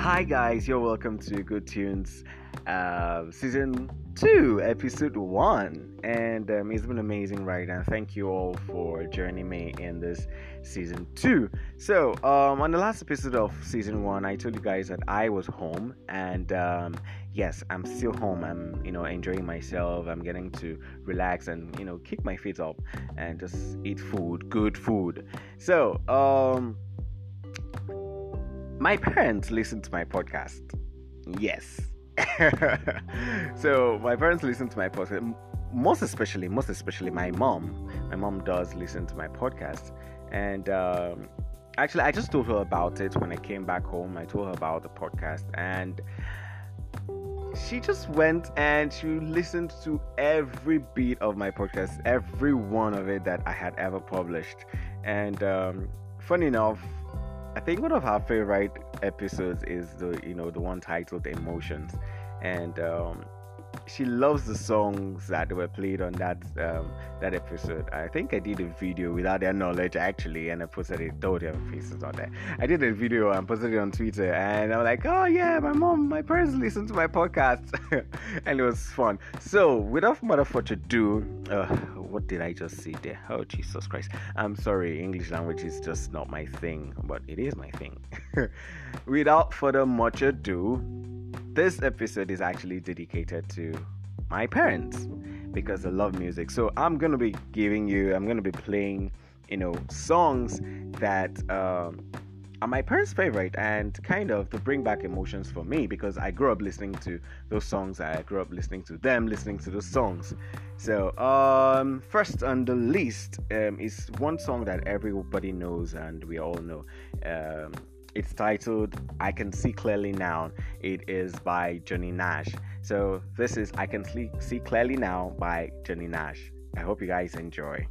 Hi, guys, you're welcome to Good Tunes uh, season 2, episode 1. And um, it's been amazing right now. Thank you all for joining me in this season 2. So, um, on the last episode of season 1, I told you guys that I was home, and um, yes, I'm still home. I'm, you know, enjoying myself. I'm getting to relax and, you know, kick my feet up and just eat food, good food. So, um, my parents listen to my podcast. Yes. so my parents listen to my podcast. Most especially, most especially my mom. My mom does listen to my podcast, and um, actually, I just told her about it when I came back home. I told her about the podcast, and she just went and she listened to every beat of my podcast, every one of it that I had ever published. And um, funny enough, I think one of our favorite episodes is the you know the one titled Emotions, and um, she loves the songs that were played on that um, that episode. I think I did a video without their knowledge actually, and I posted it. Though their faces on there, I did a video and posted it on Twitter, and I'm like, oh yeah, my mom, my parents listen to my podcast, and it was fun. So without further ado, uh, what did I just say there? Oh Jesus Christ! I'm sorry, English language is just not my thing, but it is my thing. without further much ado this episode is actually dedicated to my parents because they love music. So I'm gonna be giving you, I'm gonna be playing, you know, songs that um, are my parents' favorite and kind of to bring back emotions for me because I grew up listening to those songs. I grew up listening to them, listening to those songs. So um, first on the list um, is one song that everybody knows and we all know. Um, it's titled I Can See Clearly Now. It is by Johnny Nash. So this is I Can See Clearly Now by Johnny Nash. I hope you guys enjoy.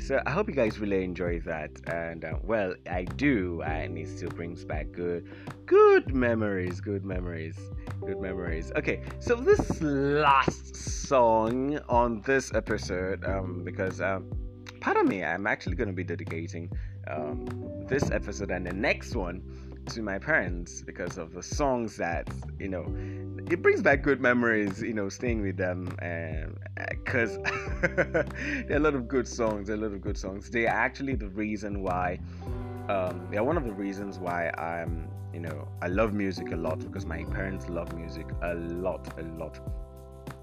So I hope you guys really enjoy that, and uh, well, I do, and it still brings back good, good memories, good memories, good memories. Okay, so this last song on this episode, um, because um, pardon me, I'm actually going to be dedicating um, this episode and the next one to my parents because of the songs that you know it brings back good memories you know staying with them and because there are a lot of good songs a lot of good songs. They are actually the reason why um, they are one of the reasons why i'm you know i love music a lot because my parents love music a lot a lot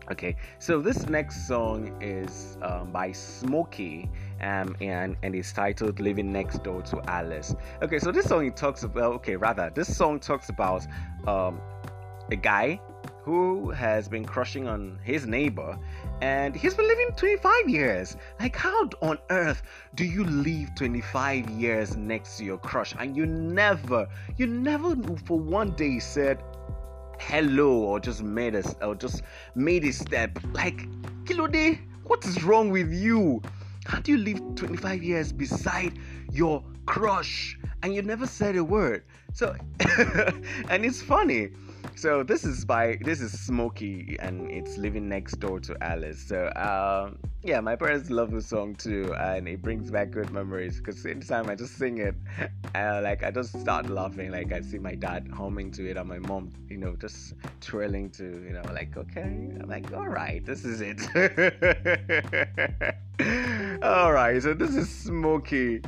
Okay, so this next song is um, by Smokie, um, and and it's titled "Living Next Door to Alice." Okay, so this song it talks about. Okay, rather, this song talks about um, a guy who has been crushing on his neighbor, and he's been living 25 years. Like, how on earth do you live 25 years next to your crush, and you never, you never for one day said hello or just made us or just made a step. Like kilode what is wrong with you? How do you live 25 years beside your crush and you never said a word? So and it's funny. So this is by this is Smokie and it's living next door to Alice. So um, yeah, my parents love the song too, and it brings back good memories. Because anytime I just sing it, uh, like I just start laughing. Like I see my dad humming to it, and my mom, you know, just twirling to, you know, like okay. I'm like, all right, this is it. all right, so this is Smokie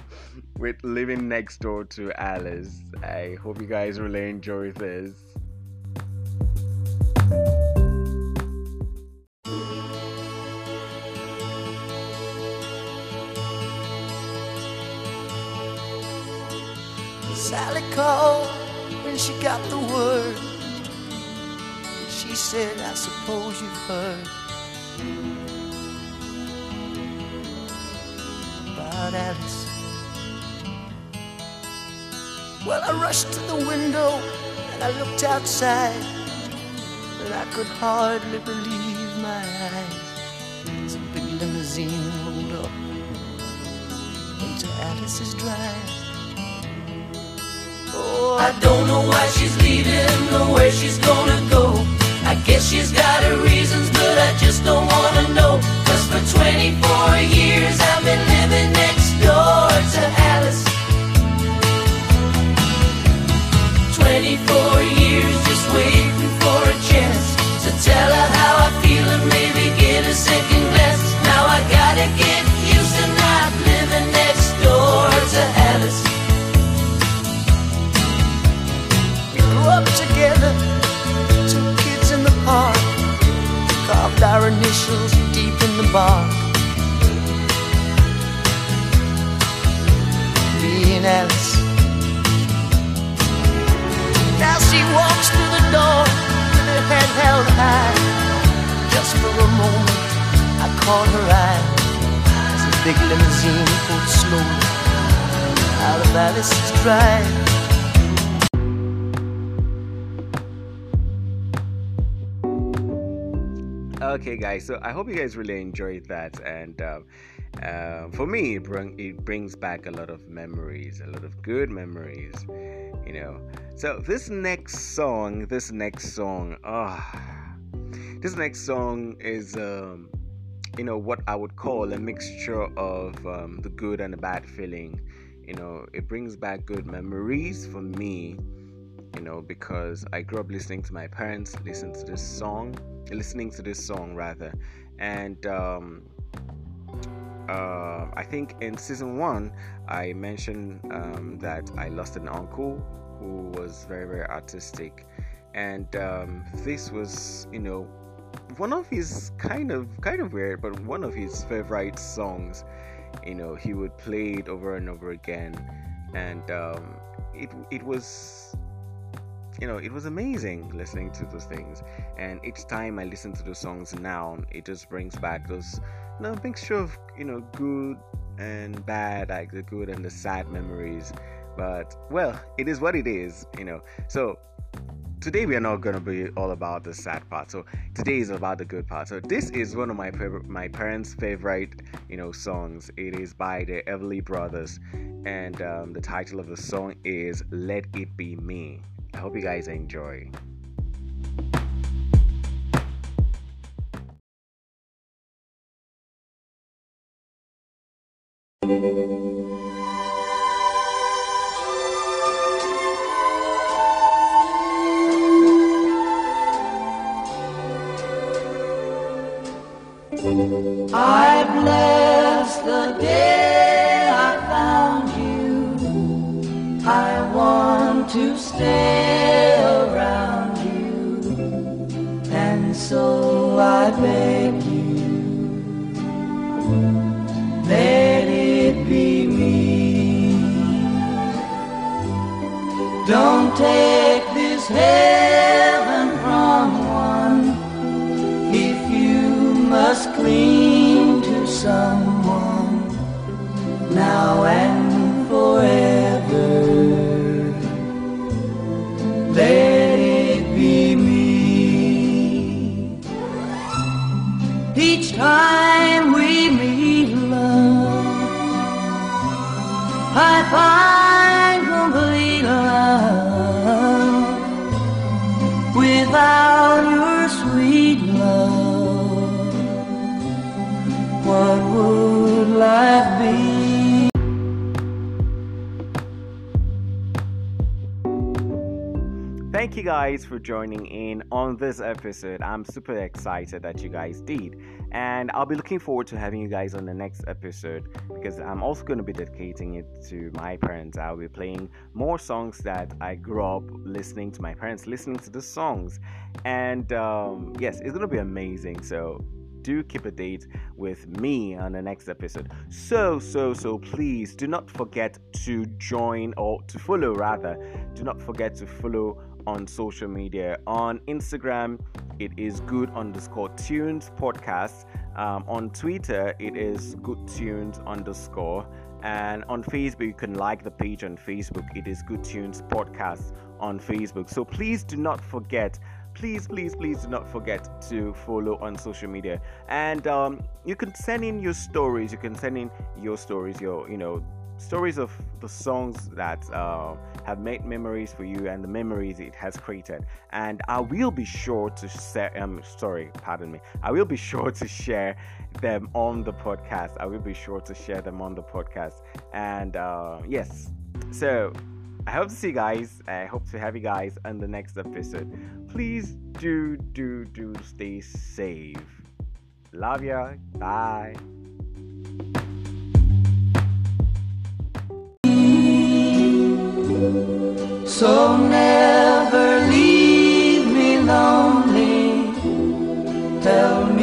with living next door to Alice. I hope you guys really enjoy this. Called when she got the word. She said, I suppose you've heard about Alice. Well, I rushed to the window and I looked outside, but I could hardly believe my eyes. A big limousine rolled up into Alice's drive. Oh, I don't know why she's leaving or where she's gonna go. I guess she's got her reasons, but I just don't wanna know. Cause for 24 years I've been living next door to Alice. 24 years Me. Now she walks through the door with her head held high. Just for a moment, I caught her eye as the big limousine pulled slowly out of Alice's drive. Okay, guys. So I hope you guys really enjoyed that, and um, uh, for me, it, bring, it brings back a lot of memories, a lot of good memories, you know. So this next song, this next song, ah, this next song is, um, you know, what I would call a mixture of um, the good and the bad feeling. You know, it brings back good memories for me you know, because I grew up listening to my parents listen to this song, listening to this song rather, and um, uh, I think in season one I mentioned um, that I lost an uncle who was very very artistic, and um, this was you know one of his kind of kind of weird, but one of his favorite songs. You know, he would play it over and over again, and um, it it was you know, it was amazing listening to those things. And each time I listen to those songs now, it just brings back those, you know, mixture of, you know, good and bad, like the good and the sad memories. But, well, it is what it is, you know. So, today we are not going to be all about the sad part. So, today is about the good part. So, this is one of my favorite, my parents' favorite, you know, songs. It is by the Everly Brothers. And um, the title of the song is Let It Be Me. I hope you guys enjoy. Take this heaven from one if you must cling to someone now and forever. Let it be me. Each time we meet, love, I find Thank you guys for joining in on this episode. I'm super excited that you guys did. And I'll be looking forward to having you guys on the next episode because I'm also going to be dedicating it to my parents. I'll be playing more songs that I grew up listening to my parents, listening to the songs. And um, yes, it's going to be amazing. So do keep a date with me on the next episode. So, so, so please do not forget to join or to follow rather. Do not forget to follow on social media. On Instagram, it is good underscore tunes podcast. Um, on Twitter, it is good tunes underscore. And on Facebook, you can like the page on Facebook. It is Good Tunes Podcast on Facebook. So please do not forget please please please do not forget to follow on social media and um, you can send in your stories you can send in your stories your you know stories of the songs that uh, have made memories for you and the memories it has created and i will be sure to share um sorry pardon me i will be sure to share them on the podcast i will be sure to share them on the podcast and uh, yes so I hope to see you guys. I hope to have you guys on the next episode. Please do, do, do stay safe. Love ya. Bye. So never leave me lonely. Tell me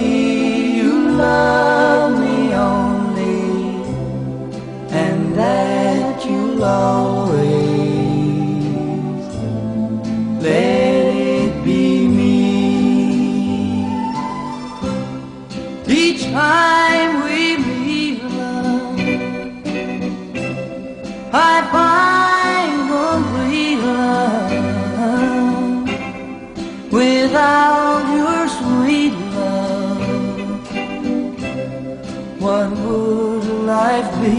life be